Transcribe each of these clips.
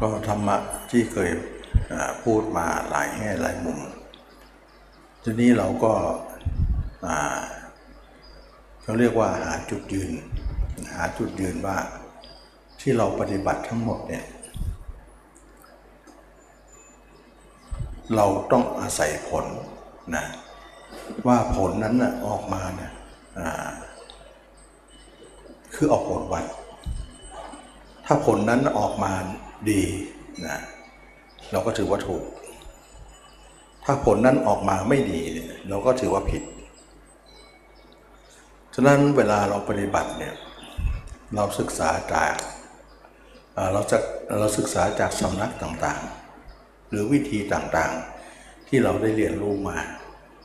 ก็ธรรมะที่เคยพูดมาหลายแง่หลายมุม ทีนี้เราก็าเขาเรียกว่าหาจุดยืน หาจุดยืนว่าที่เราปฏิบัติทั้งหมดเนี่ยเราต้องอาศัยผลนะว่าผลนั้นนะออกมาเนี่ยอ่าคือออกผลวัด ถ้าผลนั้นออกมา ดีนะเราก็ถือว่าถูก ถ้าผลนั้นออกมาไม่ดีเนี่ยเราก็ถือว่าผิด ฉะนั้นเวลาเราปฏิบัติเนี่ยเราศึกษาจากเราจะเราศึกษาจากสำนักต่างๆ หรือวิธีต่างๆ ที่เราได้เรียนรู้มา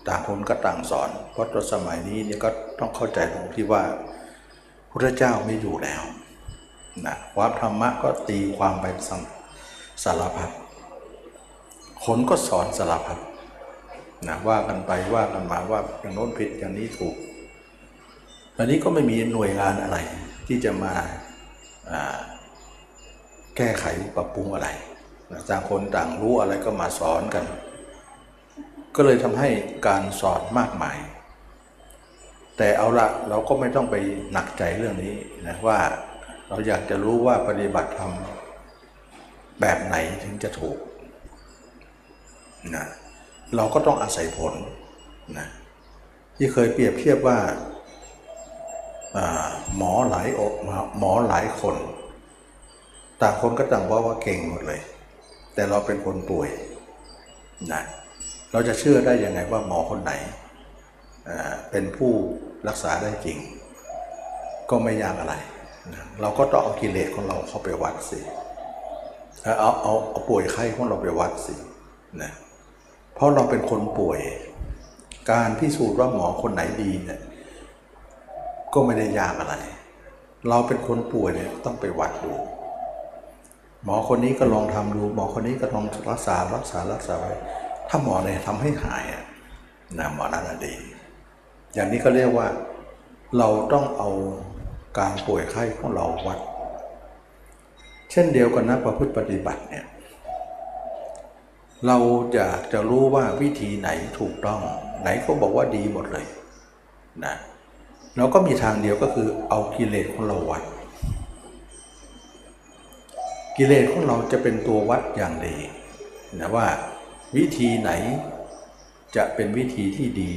ต่างคนก็ต่างสอน เพราะตอนสมัยนี้เนี่ยก็ต้องเข้าใจตรงที่ว่าพระเจ้าไม่อยู่แล้ว นะวามธรรมะก็ตีความไปสังสารพัดคนก็สอนสารพัดนะว่ากันไปว่ากันมาว่าอย่างโน้นผิดอย่างนี้ถูกอันนี้ก็ไม่มีหน่วยงานอะไร ที่จะมาอ่าแก้ไขปรับปรุงอะไรนะต่างคนต่างรู้อะไรก็มาสอนกัน ก็เลยทำให้การสอนมากมาย แต่เอาละเราก็ไม่ต้องไปหนักใจเรื่องนี้นะว่า เราอยากจะรู้ว่าปฏิบัติธรรมแบบไหนถึงจะถูกนะเราก็ต้องอาศัยผลนะที่เคยเปรียบเทียบว่าหมอหลายอกหมอหลายคน ต่างคนก็ต่างว่าว่าเก่งหมดเลย แต่เราเป็นคนป่วยนะเราจะเชื่อได้ยังไงว่าหมอคนไหนเป็นผู้รักษาได้จริง ก็ไม่ยากอะไร เราก็ต้องเอากิเลสของเราเข้าไปวัดสิเอาเอาเอาเอาป่วยไข้ของเราไปวัดสินะเพราะเราเป็นคนป่วย การพิสูจน์ว่าหมอคนไหนดีเนี่ยก็ไม่ได้ยากอะไร เราเป็นคนป่วยเนี่ยต้องไปวัดดู หมอคนนี้ก็ลองทำดู หมอคนนี้ก็ลองรักษารักษารักษาไว้ถ้าหมอเนี่ยทำให้หายอะนะหมอนั้นดี อย่างนี้ก็เรียกว่าเราต้องเอา การป่วยไข้ของเราวัด เช่นเดียวกันนะประพฤติปฏิบัติเนี่ยเราอยากจะรู้ว่าวิธีไหนถูกต้อง ไหนก็บอกว่าดีหมดเลยนะเราก็มีทางเดียวก็คือเอากิเลสของเราวัด กิเลสของเราจะเป็นตัววัดอย่างดีนะว่าวิธีไหนจะเป็นวิธีที่ดี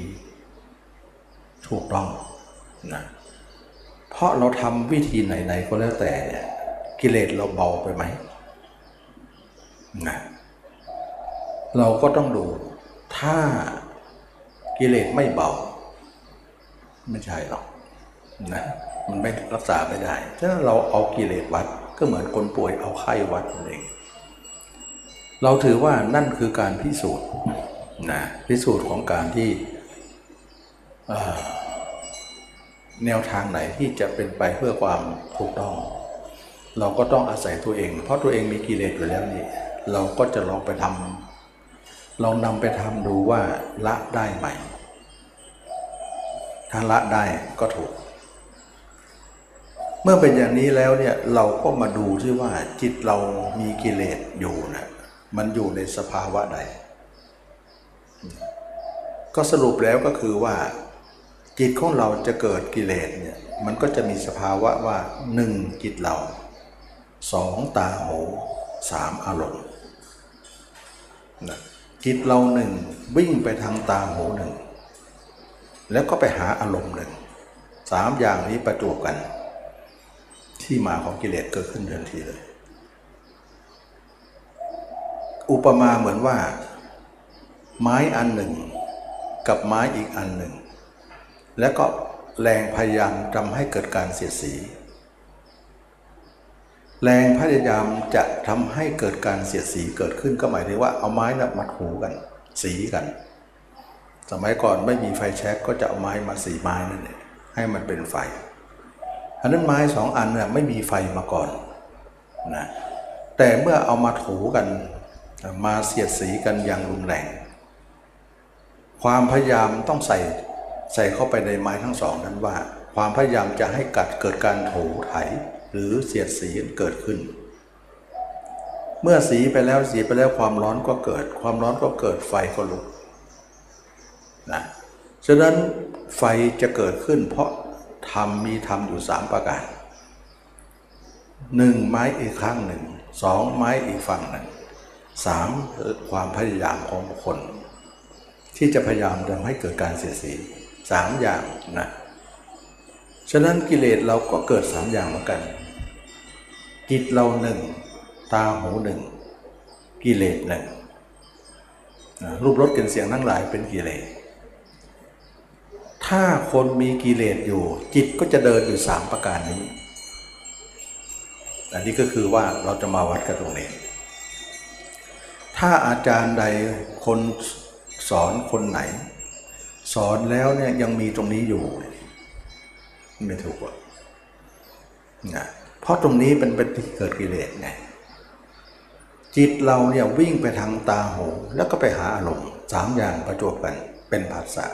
ถูกต้องนะ เพราะเราทำวิธีไหนๆก็แล้วแต่กิเลสเราเบาไปไหมนะเราก็ต้องดู ถ้ากิเลสไม่เบา ไม่ใช่หรอกนะมันไม่รักษาไม่ได้ฉะนั้นเราเอากิเลสวัดก็เหมือนคนป่วยเอาไข้วัดนั่นเอง เราถือว่านั่นคือการพิสูจน์นะพิสูจน์ของการที่ แนวทางไหนที่จะเป็นไปเพื่อความถูกต้อง เราก็ต้องอาศัยตัวเอง เพราะตัวเองมีกิเลสอยู่แล้วนี่เราก็จะลองไปทำลองนำไปทำดูว่าละได้ไหมถ้าละได้ก็ถูก เมื่อเป็นอย่างนี้แล้วเนี่ยเราก็มาดูที่ว่าจิตเรามีกิเลสอยู่นะมันอยู่ในสภาวะใดก็สรุปแล้วก็คือว่า จิตของเราจะเกิดกิเลสเนี่ยมันก็จะมีสภาวะว่าหนึ่งจิตเราสองตาหูสามอารมณ์นะจิตเราหนึ่งวิ่งไปทางตาหูหนึ่ง แล้วก็ไปหาอารมณ์หนึ่งสามอย่างนี้ประจวบกัน ที่มาของกิเลสเกิดขึ้นทันทีเลย อุปมาเหมือนว่า ไม้อันหนึ่ง กับไม้อีกอันหนึ่ง แล้วก็แรงพยายามทำให้เกิดการเสียดสี แรงพยายามจะทำให้เกิดการเสียดสีเกิดขึ้นก็หมายถึงว่าเอาไม้นะมัดหูกัน สีกัน สมัยก่อนไม่มีไฟแช็กก็จะเอาไม้มาสีไม้นั่นเองให้มันเป็นไฟอันนั้นไม้สองอันเนี่ยไม่มีไฟมาก่อนนะแต่เมื่อเอามาถูกันมาเสียดสีกันอย่างรุนแรง ความพยายามต้องใส่ ใส่เข้าไปในไม้ทั้งสองนั้นว่า ความพยายามจะให้กัดเกิดการถูไถ หรือเสียดสีเกิดขึ้น เมื่อสีไปแล้วสีไปแล้วความร้อนก็เกิด ความร้อนก็เกิดไฟก็ลุกนะฉะนั้นไฟจะเกิดขึ้น เพราะธรรมมีธรรมอยู่สามประการหนึ่งไม้อีกข้างหนึ่งสองไม้อีกฝั่งหนึ่งสามความพยายามของบุคคล ที่จะพยายามทำให้เกิดการเสียสี สามอย่างนะฉะนั้นกิเลสเราก็เกิดสามอย่างเหมือนกัน จิตเราหนึ่ง ตาหูหนึ่ง กิเลสหนึ่งรูปรสกลิ่นเสียงทั้งหลายเป็นกิเลส ถ้าคนมีกิเลสอยู่ จิตก็จะเดินอยู่สามประการนี้ อันนี้ก็คือว่าเราจะมาวัดกันตรงนี้ ถ้าอาจารย์ใดคนสอนคนไหน สอนแล้วเนี่ยยังมีตรงนี้อยู่ไม่ถูกอะนะเพราะตรงนี้เป็นเป็นที่เกิดกิเลสไงจิตเราเนี่ยวิ่งไปทางตาหู แล้วก็ไปหาอารมณ์สามอย่างประจวบกันเป็นผัสสะ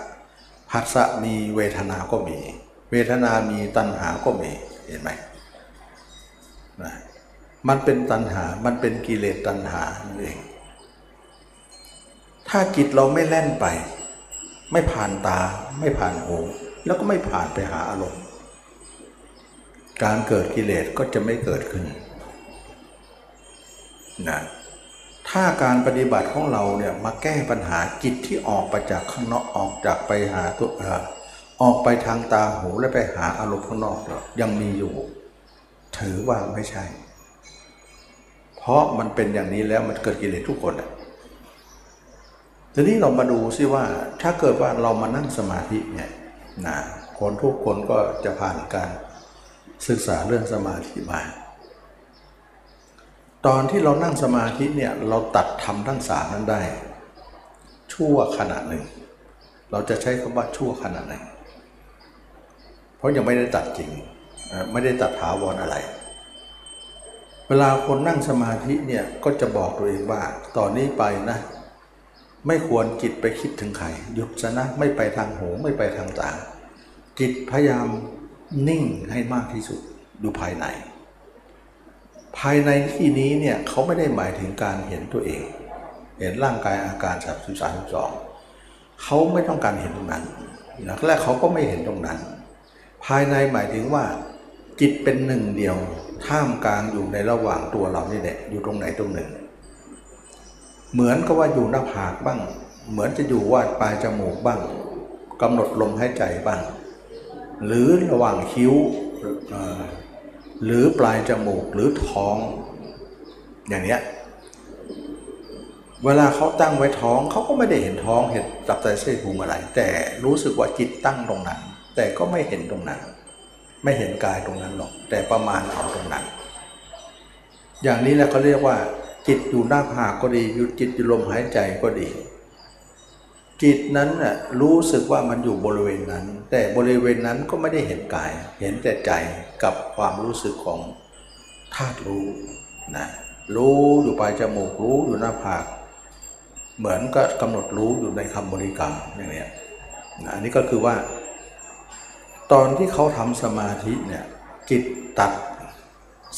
ผัสสะมีเวทนาก็มี เวทนามีตัณหาก็มีเห็นไหมนะมันเป็นตัณหา มันเป็นกิเลสตัณหานั่นเอง ถ้าจิตเราไม่แล่นไป ไม่ผ่านตา ไม่ผ่านหู แล้วก็ไม่ผ่านไปหาอารมณ์ การเกิดกิเลสก็จะไม่เกิดขึ้นนะถ้าการปฏิบัติของเราเนี่ยมาแก้ปัญหาจิตที่ออกไปจากข้างนอกออกจากไปหาตัวเออออกไปทางตาหูและไปหาอารมณ์ข้างนอกยังมีอยู่ ถือว่าไม่ใช่ เพราะมันเป็นอย่างนี้แล้วมันเกิดกิเลสทุกคนอะ ทีนี้เรามาดูซิว่าถ้าเกิดว่าเรามานั่งสมาธิเนี่ยนะคนทุกคนก็จะผ่านการศึกษาเรื่องสมาธิมาตอนที่เรานั่งสมาธิเนี่ยเราตัดทำทั้งสามนั้นได้ ชั่วขณะหนึ่ง เราจะใช้คำว่าชั่วขณะหนึ่ง เพราะยังไม่ได้ตัดจริงไม่ได้ตัดถาวรออะไร เวลาคนนั่งสมาธิเนี่ยก็จะบอกตัวเองว่าตอนนี้ไปนะ ไม่ควรจิตไปคิดถึงใครหยุดซะนะไม่ไปทางหูไม่ไปทางตาจิตพยายามนิ่งให้มากที่สุดดูภายใน ภายในที่นี้เนี่ยเขาไม่ได้หมายถึงการเห็นตัวเอง เห็นร่างกายอาการสับสิบสามสองเขาไม่ต้องการเห็นตรงนั้นนะแรกเขาก็ไม่เห็นตรงนั้น ภายในหมายถึงว่า จิตเป็นหนึ่งเดียวท่ามกลางอยู่ในระหว่างตัวเรานี่แหละอยู่ตรงไหนตรงหนึ่ง เหมือนกับว่าอยู่หน้าผากบ้าง เหมือนจะอยู่ว่าปลายจมูกบ้างกำหนดลมหายใจบ้าง หรือระหว่างคิ้วหรือปลายจมูกหรือท้อง อย่างเนี้ยเวลาเขาตั้งไว้ท้องเขาก็ไม่ได้เห็นท้องเห็นตับไตเส้นพุงอะไร แต่รู้สึกว่าจิตตั้งตรงนั้น แต่ก็ไม่เห็นตรงนั้น ไม่เห็นกายตรงนั้นหรอก แต่ประมาณเอาตรงนั้น อย่างนี้แหละเขาเรียกว่า จิตอยู่หน้าผากก็ดี อยู่จิตอยู่ลมหายใจก็ดี จิตนั้นน่ะรู้สึกว่ามันอยู่บริเวณนั้น แต่บริเวณนั้นก็ไม่ได้เห็นกาย เห็นแต่ใจกับความรู้สึกของธาตุรู้นะรู้อยู่ปลายจมูกรู้อยู่หน้าผากเหมือนก็กำหนดรู้อยู่ในคำบริกรรมอย่างนี้นะอันนี้ก็คือว่า ตอนที่เขาทำสมาธิเนี่ยจิตตัด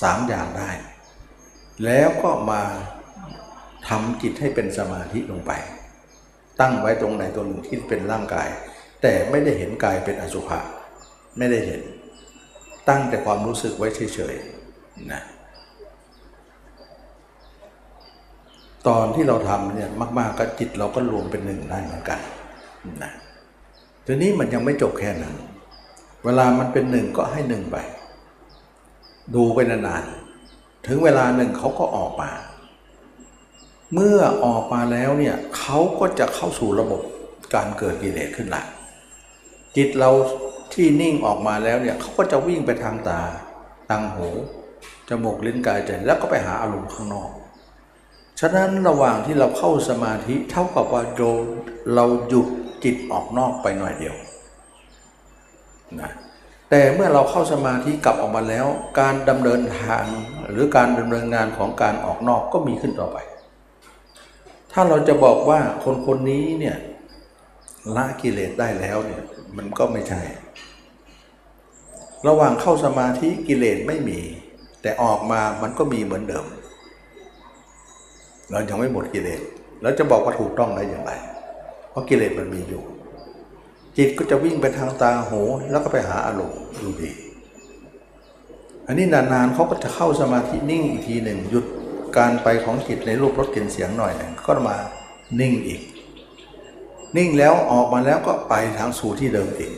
สามอย่างได้ แล้วก็มาทำจิตให้เป็นสมาธิลงไป ตั้งไว้ตรงไหนตรงหนึ่งที่เป็นร่างกาย แต่ไม่ได้เห็นกายเป็นอสุภะไม่ได้เห็น ตั้งแต่ความรู้สึกไว้เฉยๆนะตอนที่เราทำเนี่ยมาก ๆก็จิตเราก็รวมเป็นหนึ่งได้เหมือนกันนะทีนี้มันยังไม่จบแค่นั้น เวลามันเป็นหนึ่งก็ให้หนึ่งไป ดูไปนานๆ ถึงเวลาหนึ่งเขาก็ออกมา เมื่อออกมาแล้วเนี่ยเขาก็จะเข้าสู่ระบบการเกิดกิเลสขึ้นละจิตเราที่นิ่งออกมาแล้วเนี่ยเขาก็จะวิ่งไปทางตาทางหูจมูกลิ้นกายใจแล้วก็ไปหาอารมณ์ข้างนอก ฉะนั้นระหว่างที่เราเข้าสมาธิเท่ากับว่าโยเราหยุดจิตออกนอกไปหน่อยเดียวนะ แต่เมื่อเราเข้าสมาธิกลับออกมาแล้ว การดำเนินทางหรือการดำเนินงานของการออกนอกก็มีขึ้นต่อไป ถ้าเราจะบอกว่าคนคนนี้เนี่ยละกิเลสได้แล้วเนี่ยมันก็ไม่ใช่ ระหว่างเข้าสมาธิกิเลสไม่มี แต่ออกมามันก็มีเหมือนเดิม เรายังไม่หมดกิเลสแล้วจะบอกว่าถูกต้องได้อย่างไร เพราะกิเลสมันมีอยู่ จิตก็จะวิ่งไปทางตาหูแล้วก็ไปหาอารมณ์ดูดีอันนี้นานๆเขาก็จะเข้าสมาธินิ่งอีกทีหนึ่งหยุดการไปของจิตในรูปรสกลิ่นเสียงหน่อยหนึ่งก็มานิ่งอีก นิ่งแล้วออกมาแล้วก็ไปทางสู่ที่เดิมอีก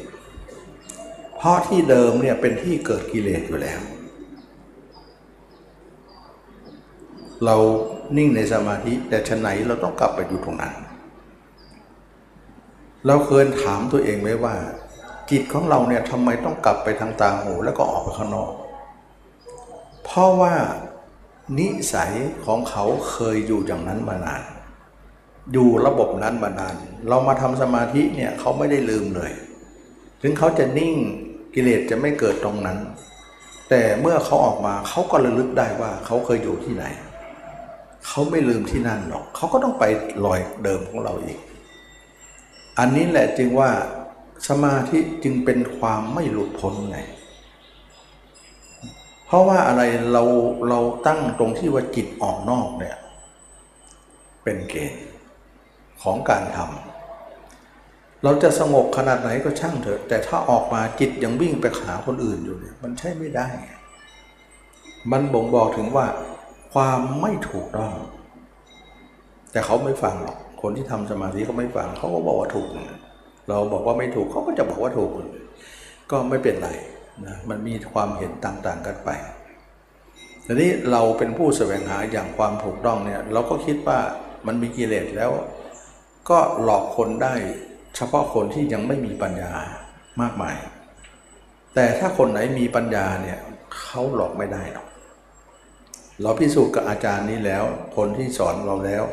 เพราะที่เดิมเนี่ยเป็นที่เกิดกิเลสอยู่แล้ว เรานิ่งในสมาธิแต่ชะไหนเราต้องกลับไปอยู่ตรงนั้น เราเคยถามตัวเองไหมว่า จิตของเราเนี่ยทำไมต้องกลับไปทางตาหูแล้วก็ออกไปข้างนอก เพราะว่านิสัยของเขาเคยอยู่อย่างนั้นมานาน อยู่ระบบนั้นมานาน เรามาทำสมาธิเนี่ยเขาไม่ได้ลืมเลย ถึงเขาจะนิ่งกิเลสจะไม่เกิดตรงนั้น แต่เมื่อเขาออกมาเขาก็ระลึกได้ว่าเขาเคยอยู่ที่ไหน เขาไม่ลืมที่นั่นหรอก เขาก็ต้องไปลอยเดิมของเราอีก อันนี้แหละจึงว่าสมาธิจึงเป็นความไม่หลุดพ้นไง เพราะว่าอะไรเราเราตั้งตรงที่ว่าจิตออกนอกเนี่ยเป็นเกณฑ์ของการทำเราจะสงบขนาดไหนก็ช่างเถอะ แต่ถ้าออกมาจิตยังวิ่งไปหาคนอื่นอยู่เนี่ยมันใช่ไม่ได้ มันบ่งบอกถึงว่าความไม่ถูกต้อง แต่เขาไม่ฟังหรอก คนที่ทำสมาธิเขาไม่ฟังเขาก็บอกว่าถูก เราบอกว่าไม่ถูกเขาก็จะบอกว่าถูก ก็ไม่เป็นไรนะมันมีความเห็นต่างๆกันไปทีนี้เราเป็นผู้แสวงหาอย่างความถูกต้องเนี่ยเราก็คิดว่ามันมีกิเลสแล้ว ก็หลอกคนได้เฉพาะคนที่ยังไม่มีปัญญามากมาย แต่ถ้าคนไหนมีปัญญาเนี่ยเขาหลอกไม่ได้หรอกเราพิสูจน์กับอาจารย์นี้แล้ว คนที่สอนเราแล้ว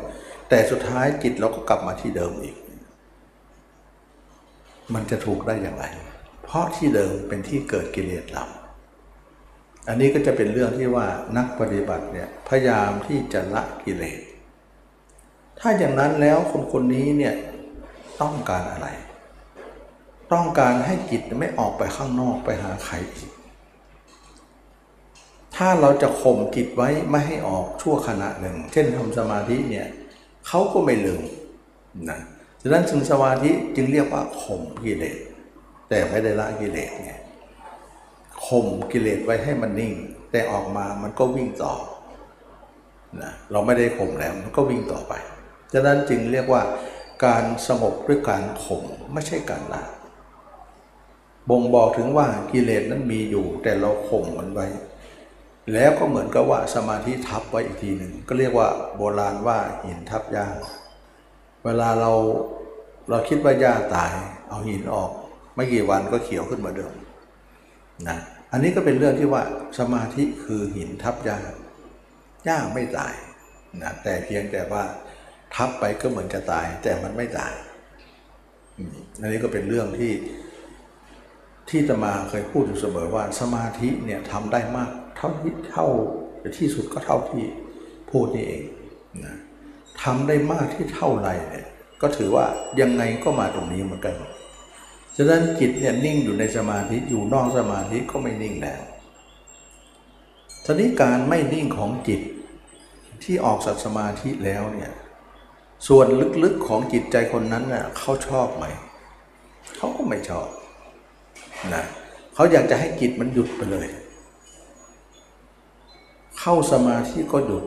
แต่สุดท้ายจิตเราก็กลับมาที่เดิมอีก มันจะถูกได้อย่างไร เพราะที่เดิมเป็นที่เกิดกิเลสเราอันนี้ก็จะเป็นเรื่องที่ว่านักปฏิบัติเนี่ยพยายามที่จะละกิเลส ถ้าอย่างนั้นแล้วคนคนนี้เนี่ยต้องการอะไร ต้องการให้จิตไม่ออกไปข้างนอกไปหาใครอีก ถ้าเราจะข่มจิตไว้ไม่ให้ออกชั่วขณะหนึ่ง เช่นทำสมาธิเนี่ย เขาก็ไม่ลืมนะฉะนั้นถึงสมาธิจึงเรียกว่าข่มกิเลส แต่ไม่ได้ละกิเลสไงข่มกิเลสไว้ให้มันนิ่ง แต่ออกมามันก็วิ่งต่อนะเราไม่ได้ข่มแล้วมันก็วิ่งต่อไปฉะนั้นจึงเรียกว่าการสงบด้วยการข่มไม่ใช่การละบ่งบอกถึงว่ากิเลสนั้นมีอยู่ แต่เราข่มมันไว้ แล้วก็เหมือนกับว่าสมาธิทับไว้อีกทีหนึ่งก็เรียกว่าโบราณว่าหินทับหญ้าเวลาเราเราคิดว่าหญ้าตาย เอาหินออก ไม่กี่วันก็เขียวขึ้นมาเดิมนะอันนี้ก็เป็นเรื่องที่ว่าสมาธิคือหินทับหญ้าหญ้าไม่ตายนะแต่เพียงแต่ว่าทับไปก็เหมือนจะตาย แต่มันไม่ตายอันนี้ก็เป็นเรื่องที่ที่ตมาเคยพูดอยู่เสมอว่าสมาธิเนี่ยทำได้มาก ท่าที่เท่าที่สุดก็เท่าที่พูดนี่เองนะทำได้มากที่เท่าไรเนี่ยก็ถือว่ายังไงก็มาตรงนี้เหมือนกันฉะนั้นจิตเนี่ยนิ่งอยู่ในสมาธิอยู่นอกสมาธิก็ไม่นิ่งแล้วทีนี้การไม่นิ่งของจิตที่ออกสัตสมาธิแล้วเนี่ยส่วนลึกๆของจิตใจคนนั้นน่ะเขาชอบไหมเขาก็ไม่ชอบนะเขาอยากจะให้จิตมันหยุดไปเลย เข้าสมาธิก็หยุด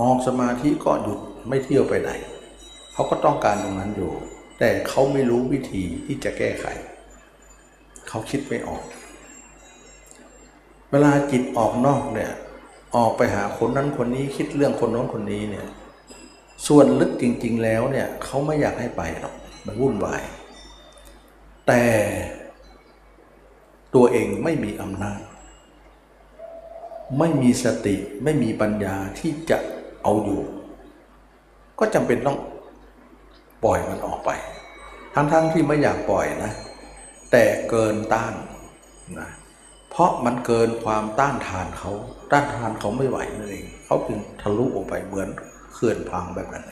ออกสมาธิก็หยุดไม่เที่ยวไปไหน เขาก็ต้องการตรงนั้นอยู่ แต่เขาไม่รู้วิธีที่จะแก้ไข เขาคิดไม่ออก เวลาจิตออกนอกเนี่ยออกไปหาคนนั้นคนนี้คิดเรื่องคนน้นคนนี้เนี่ยส่วนลึกจริง ๆ แล้วเนี่ยเขาไม่อยากให้ไปหรอกมันวุ่นวาย แต่ตัวเองไม่มีอำนาจ ไม่มีสติไม่มีปัญญาที่จะเอาอยู่ ก็จำเป็นต้องปล่อยมันออกไป ทั้งๆทที่ไม่อยากปล่อยนะ แต่เกินต้านนะเพราะมันเกินความต้านทานเขาต้านทานเขาไม่ไหวนั่นเองเขาจึงทะลุออกไปเหมือนเขื่อนพังแบบนั้น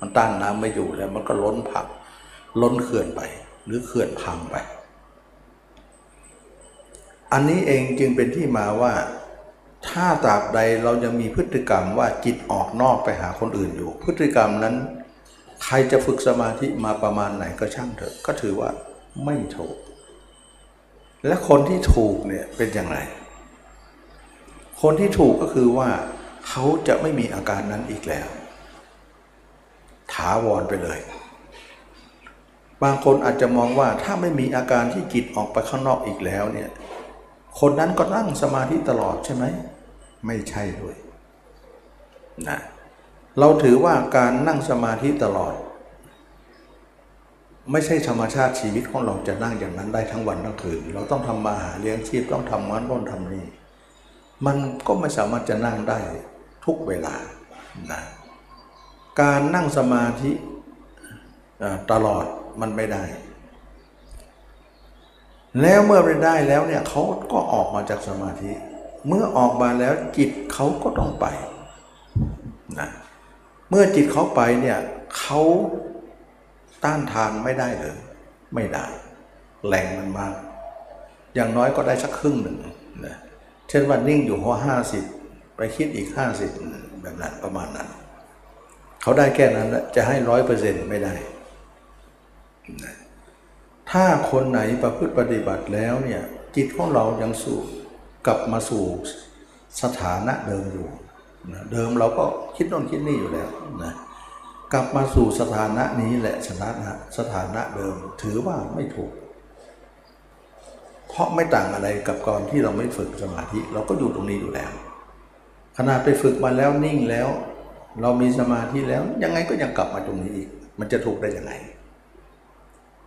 มันต้านน้ำไม่อยู่แล้วมันก็ล้นพังล้นเขื่อนไป หรือเขื่อนพังไป อันนี้เองจึงเป็นที่มาว่า ถ้าตราบใดเรายังมีพฤติกรรมว่าจิตออกนอกไปหาคนอื่นอยู่ พฤติกรรมนั้น ใครจะฝึกสมาธิมาประมาณไหนก็ช่างเถอะ ก็ถือว่าไม่ถูก และคนที่ถูกเนี่ยเป็นอย่างไร คนที่ถูกก็คือว่าเขาจะไม่มีอาการนั้นอีกแล้ว ถาวรไปเลย บางคนอาจจะมองว่าถ้าไม่มีอาการที่จิตออกไปข้างนอกอีกแล้วเนี่ย คนนั้นก็นั่งสมาธิตลอดใช่ไหม ไม่ใช่ด้วยนะเราถือว่าการนั่งสมาธิตลอด ไม่ใช่ธรรมชาติชีวิตของเราจะนั่งอย่างนั้นได้ทั้งวันทั้งคืน เราต้องทำมาหาเลี้ยงชีพต้องทำงานต้องทำนี่มันก็ไม่สามารถจะนั่งได้ทุกเวลานะการนั่งสมาธิตลอดมันไม่ได้ แล้วเมื่อไม่ได้แล้วเนี่ยเขาก็ออกมาจากสมาธิ เมื่อออกมาแล้วจิตเขาก็ต้องไปนะเมื่อจิตเขาไปเนี่ยเขาต้านทานไม่ได้เลยไม่ได้ แรงมันมาก อย่างน้อยก็ได้สักครึ่งหนึ่งนะเช่นว่านิ่งอยู่หัวห้าสิบไปคิดอีกห้าสิบแบบนั้นประมาณนั้น เขาได้แค่นั้นจะให้ร้อยเปอร์เซ็นต์ไม่ได้นะ ถ้าคนไหนประพฤติปฏิบัติแล้วเนี่ยจิตของเรายังสู่กลับมาสู่สถานะเดิมอยู่นะเดิมเราก็คิดโน่นคิดนี่อยู่แล้วนะกลับมาสู่สถานะนี้แหละสถานะสถานะเดิมถือว่าไม่ถูก เพราะไม่ต่างอะไรกับก่อนที่เราไม่ฝึกสมาธิ เราก็อยู่ตรงนี้อยู่แล้วขนาดไปฝึกมาแล้วนิ่งแล้ว เรามีสมาธิแล้วยังไงก็ยังกลับมาตรงนี้อีก มันจะถูกได้ยังไง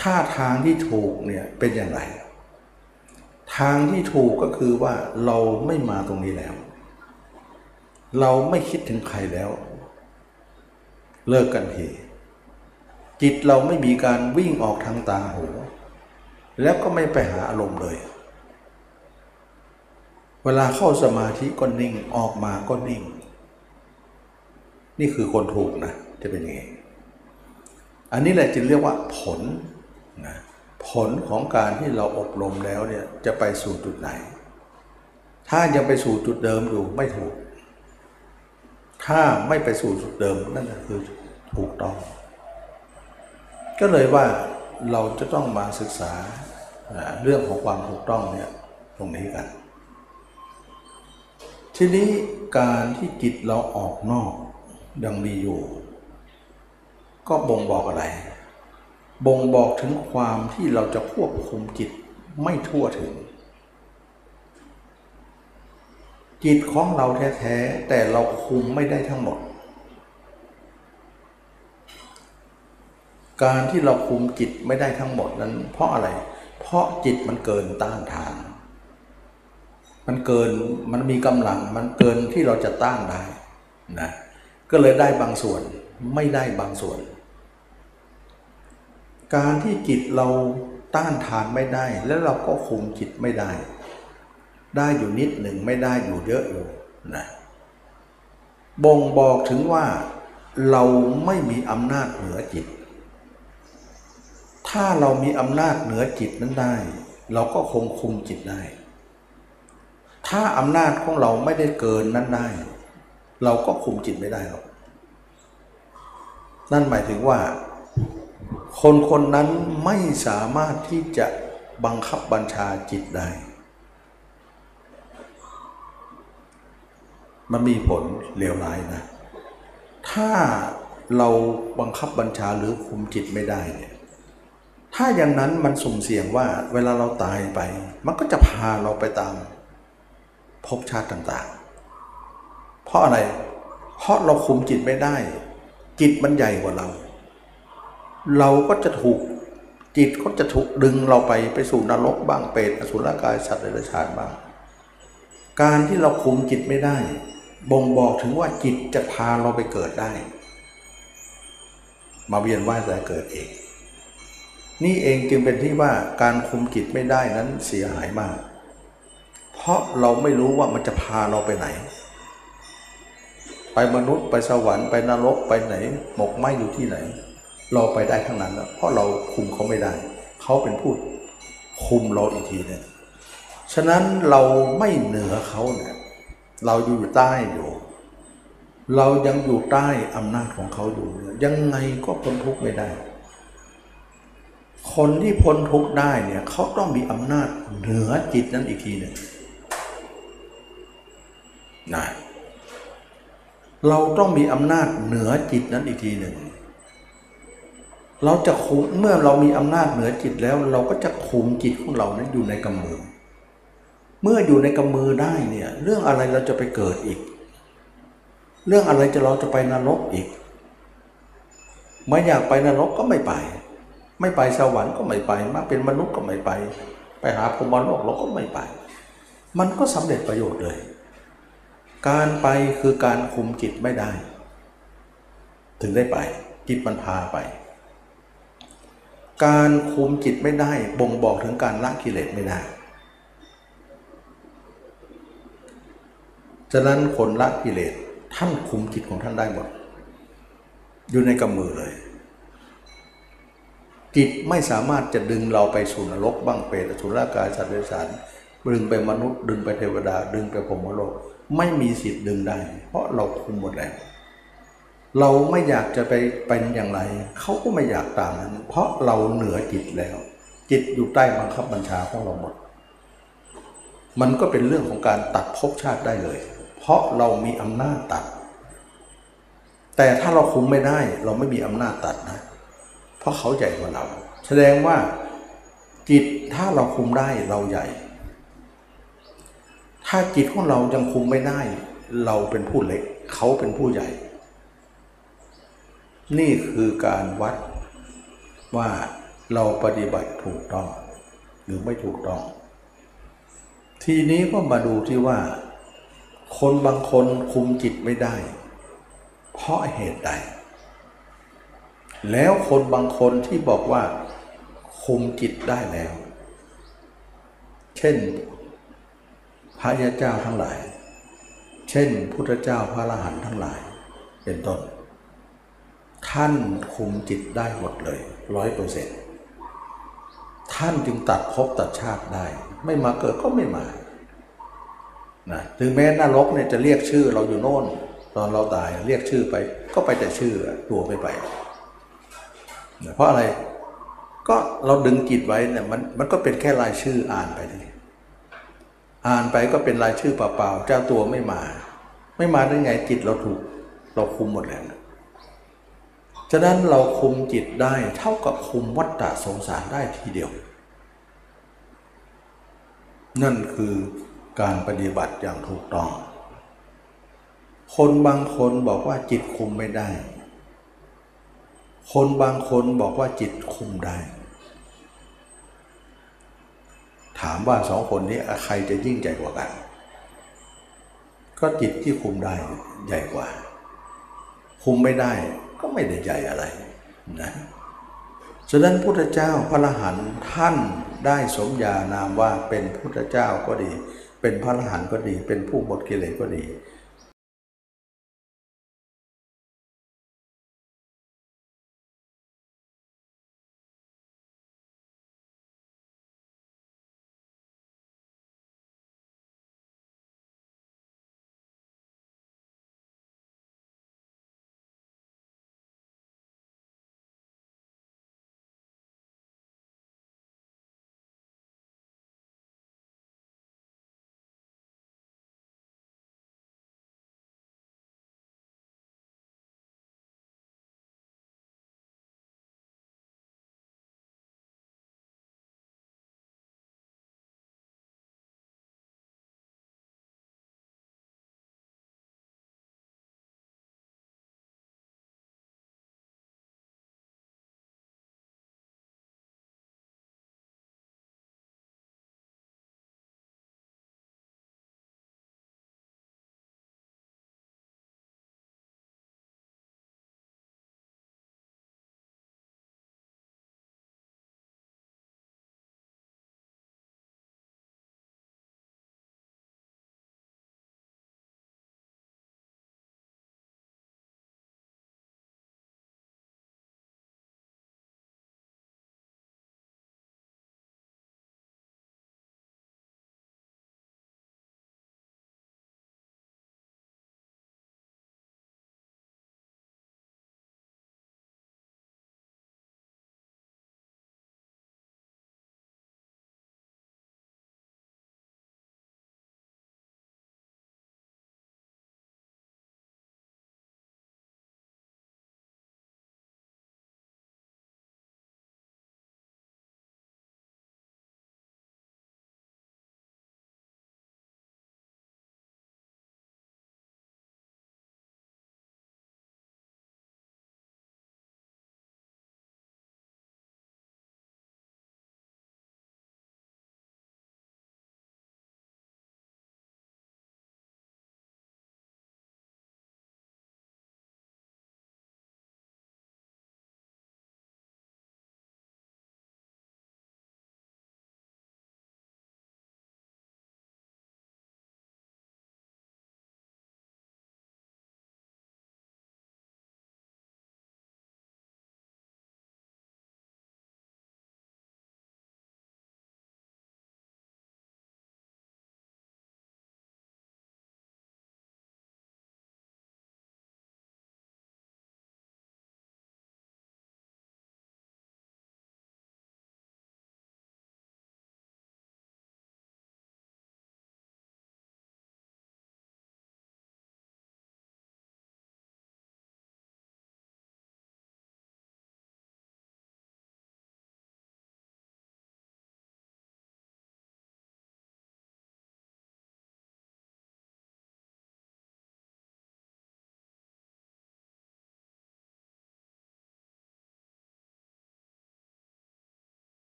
ถ้าทางที่ถูกเนี่ยเป็นอย่างไร ทางที่ถูกก็คือว่าเราไม่มาตรงนี้แล้ว เราไม่คิดถึงใครแล้ว เลิกกันทีจิตเราไม่มีการวิ่งออกทางตาหู แล้วก็ไม่ไปหาอารมณ์เลย เวลาเข้าสมาธิก็นิ่งออกมาก็นิ่ง นี่คือคนถูกนะจะเป็นยังไงอันนี้แหละจึงเรียกว่าผล นะผลของการที่เราอบรมแล้วเนี่ยจะไปสู่จุดไหน ถ้ายังไปสู่จุดเดิมอยู่ไม่ถูก ถ้าไม่ไปสู่จุดเดิมนั่นคือถูกต้อง ก็เลยว่าเราจะต้องมาศึกษาเรื่องของความถูกต้องเนี่ยตรงนี้กัน ทีนี้การที่จิตเราออกนอกยังมีอยู่ ก็บ่งบอกอะไร บ่งบอกถึงความที่เราจะควบคุมจิตไม่ทั่วถึง จิตของเราแท้ๆแต่เราคุมไม่ได้ทั้งหมด การที่เราคุมจิตไม่ได้ทั้งหมดนั้น เพราะอะไร เพราะจิตมันเกินต้านทาน มันเกินมันมีกำลังมันเกินที่เราจะต้านได้นะก็เลยได้บางส่วนไม่ได้บางส่วน การที่จิตเราต้านทานไม่ได้ แล้วเราก็คุมจิตไม่ได้ ได้อยู่นิดหนึ่งไม่ได้อยู่เยอะอยู่นะบ่งบอกถึงว่าเราไม่มีอำนาจเหนือจิต ถ้าเรามีอำนาจเหนือจิตนั้นได้ เราก็คงคุมจิตได้ ถ้าอำนาจของเราไม่ได้เกินนั้นได้ เราก็คุมจิตไม่ได้หรอก นั่นหมายถึงว่า คนคนนั้นไม่สามารถที่จะบังคับบัญชาจิตได้ มันมีผลเลวร้ายนะ ถ้าเราบังคับบัญชาหรือคุมจิตไม่ได้เนี่ย ถ้าอย่างนั้นมันสุ่มเสี่ยงว่าเวลาเราตายไป มันก็จะพาเราไปตามภพชาติต่างๆ เพราะอะไร เพราะเราคุมจิตไม่ได้ จิตมันใหญ่กว่าเรา เราก็จะถูกจิตก็จะถูกดึงเราไปไปสู่นรกบ้างเปรตอสุรกายสัตว์เดรัจฉานบ้าง การที่เราคุมจิตไม่ได้ บ่งบอกถึงว่าจิตจะพาเราไปเกิดได้ มาเวียนว่ายแต่เกิดเอง นี่เองจึงเป็นที่ว่าการคุมจิตไม่ได้นั้นเสียหายมาก เพราะเราไม่รู้ว่ามันจะพาเราไปไหน ไปมนุษย์ไปสวรรค์ไปนรกไปไหน หมกไหมอยู่ที่ไหน เราไปได้ทั้งนั้นแล้วเพราะเราคุมเขาไม่ได้ เขาเป็นผู้คุมเราอีกทีเนี่ยฉะนั้นเราไม่เหนือเขาเนี่ยเราอยู่ใต้อยู่ เรายังอยู่ใต้อำนาจของเขาอยู่ยยังไงก็พ้นทุกข์ไม่ได้ คนที่พ้นทุกข์ได้เนี่ยเขาต้องมีอำนาจเหนือจิตนั้นอีกทีหนึ่งนะเราต้องมีอำนาจเหนือจิตนั้นอีกทีหนึ่ง เราจะคุมเมื่อเรามีอำนาจเหนือจิตแล้ว เราก็จะคุมจิตของเรานั้นอยู่ในกำมือ เมื่ออยู่ในกำมือได้เนี่ยเรื่องอะไรเราจะไปเกิดอีก เรื่องอะไรจะเราจะไปนรกอีกไม่อยากไปนรกก็ไม่ไป ไม่ไปสวรรค์ก็ไม่ไป มาเป็นมนุษย์ก็ไม่ไป ไปหาพรหมโลกเราก็ไม่ไป มันก็สำเร็จประโยชน์เลย การไปคือการคุมจิตไม่ได้ ถึงได้ไปจิตมันพาไป การคุมจิตไม่ได้บ่งบอกถึงการละกิเลสไม่ได้ ฉะนั้นคนละกิเลสท่านคุมจิตของท่านได้หมด อยู่ในกำมือเลย จิตไม่สามารถจะดึงเราไปสู่นรกบ้างเปรตสุรกายสัตว์เดรัจฉานดึงไปมนุษย์ ดึงไปเทวดา ดึงไปพรหมโลก ไม่มีสิทธิ์ดึงได้ เพราะเราคุมหมดแล้ว เราไม่อยากจะไปเป็นอย่างไร เขาก็ไม่อยากตามนั้น เพราะเราเหนือจิตแล้ว จิตอยู่ใต้บังคับบัญชาของเราหมด มันก็เป็นเรื่องของการตัดภพชาติได้เลย เพราะเรามีอำนาจตัด แต่ถ้าเราคุมไม่ได้เราไม่มีอำนาจตัดนะ เพราะเขาใหญ่กว่าเรา แสดงว่าจิตถ้าเราคุมได้เราใหญ่ ถ้าจิตของเรายังคุมไม่ได้ เราเป็นผู้เล็ก เขาเป็นผู้ใหญ่ นี่คือการวัดว่าเราปฏิบัติถูกต้อง หรือไม่ถูกต้อง ทีนี้ก็มาดูที่ว่า คนบางคนคุมจิตไม่ได้ เพราะเหตุใด แล้วคนบางคนที่บอกว่า คุมจิตได้แล้ว เช่น พระยาเจ้าทั้งหลาย เช่นพุทธเจ้าพระอรหันต์ทั้งหลาย เป็นต้น ท่านคุมจิตได้หมดเลยร้อยเปอร์เซ็นต์ท่านจึงตัดภพตัดชาติได้ ไม่มาเกิดก็ไม่มานะถึงแม้นรกเนี่ยจะเรียกชื่อเราอยู่โน่น ตอนเราตายเรียกชื่อไป ก็ไปแต่ชื่อตัวไม่ไปนะเพราะอะไรก็เราดึงจิตไว้เนี่ยมันมันก็เป็นแค่รายชื่ออ่านไปทีอ่านไปก็เป็นรายชื่อเปล่าๆเจ้าตัวไม่มา ไม่มาได้ไงจิตเราถูกเราคุมหมดแล้วนะ ฉะนั้นเราคุมจิตได้เท่ากับคุมวัฏฏะสงสารได้ทีเดียว นั่นคือการปฏิบัติอย่างถูกต้อง คนบางคนบอกว่าจิตคุมไม่ได้ คนบางคนบอกว่าจิตคุมได้ ถามว่าสองคนนี้ใครจะยิ่งใหญ่กว่ากัน ก็จิตที่คุมได้ใหญ่กว่า คุมไม่ได้ ก็ไม่ได้ใหญ่อะไรนะฉะนั้นพุทธเจ้าพระอรหันต์ท่านได้สมญานามว่าเป็นพุทธเจ้าก็ดี เป็นพระอรหันต์ก็ดี เป็นผู้หมดกิเลสก็ดี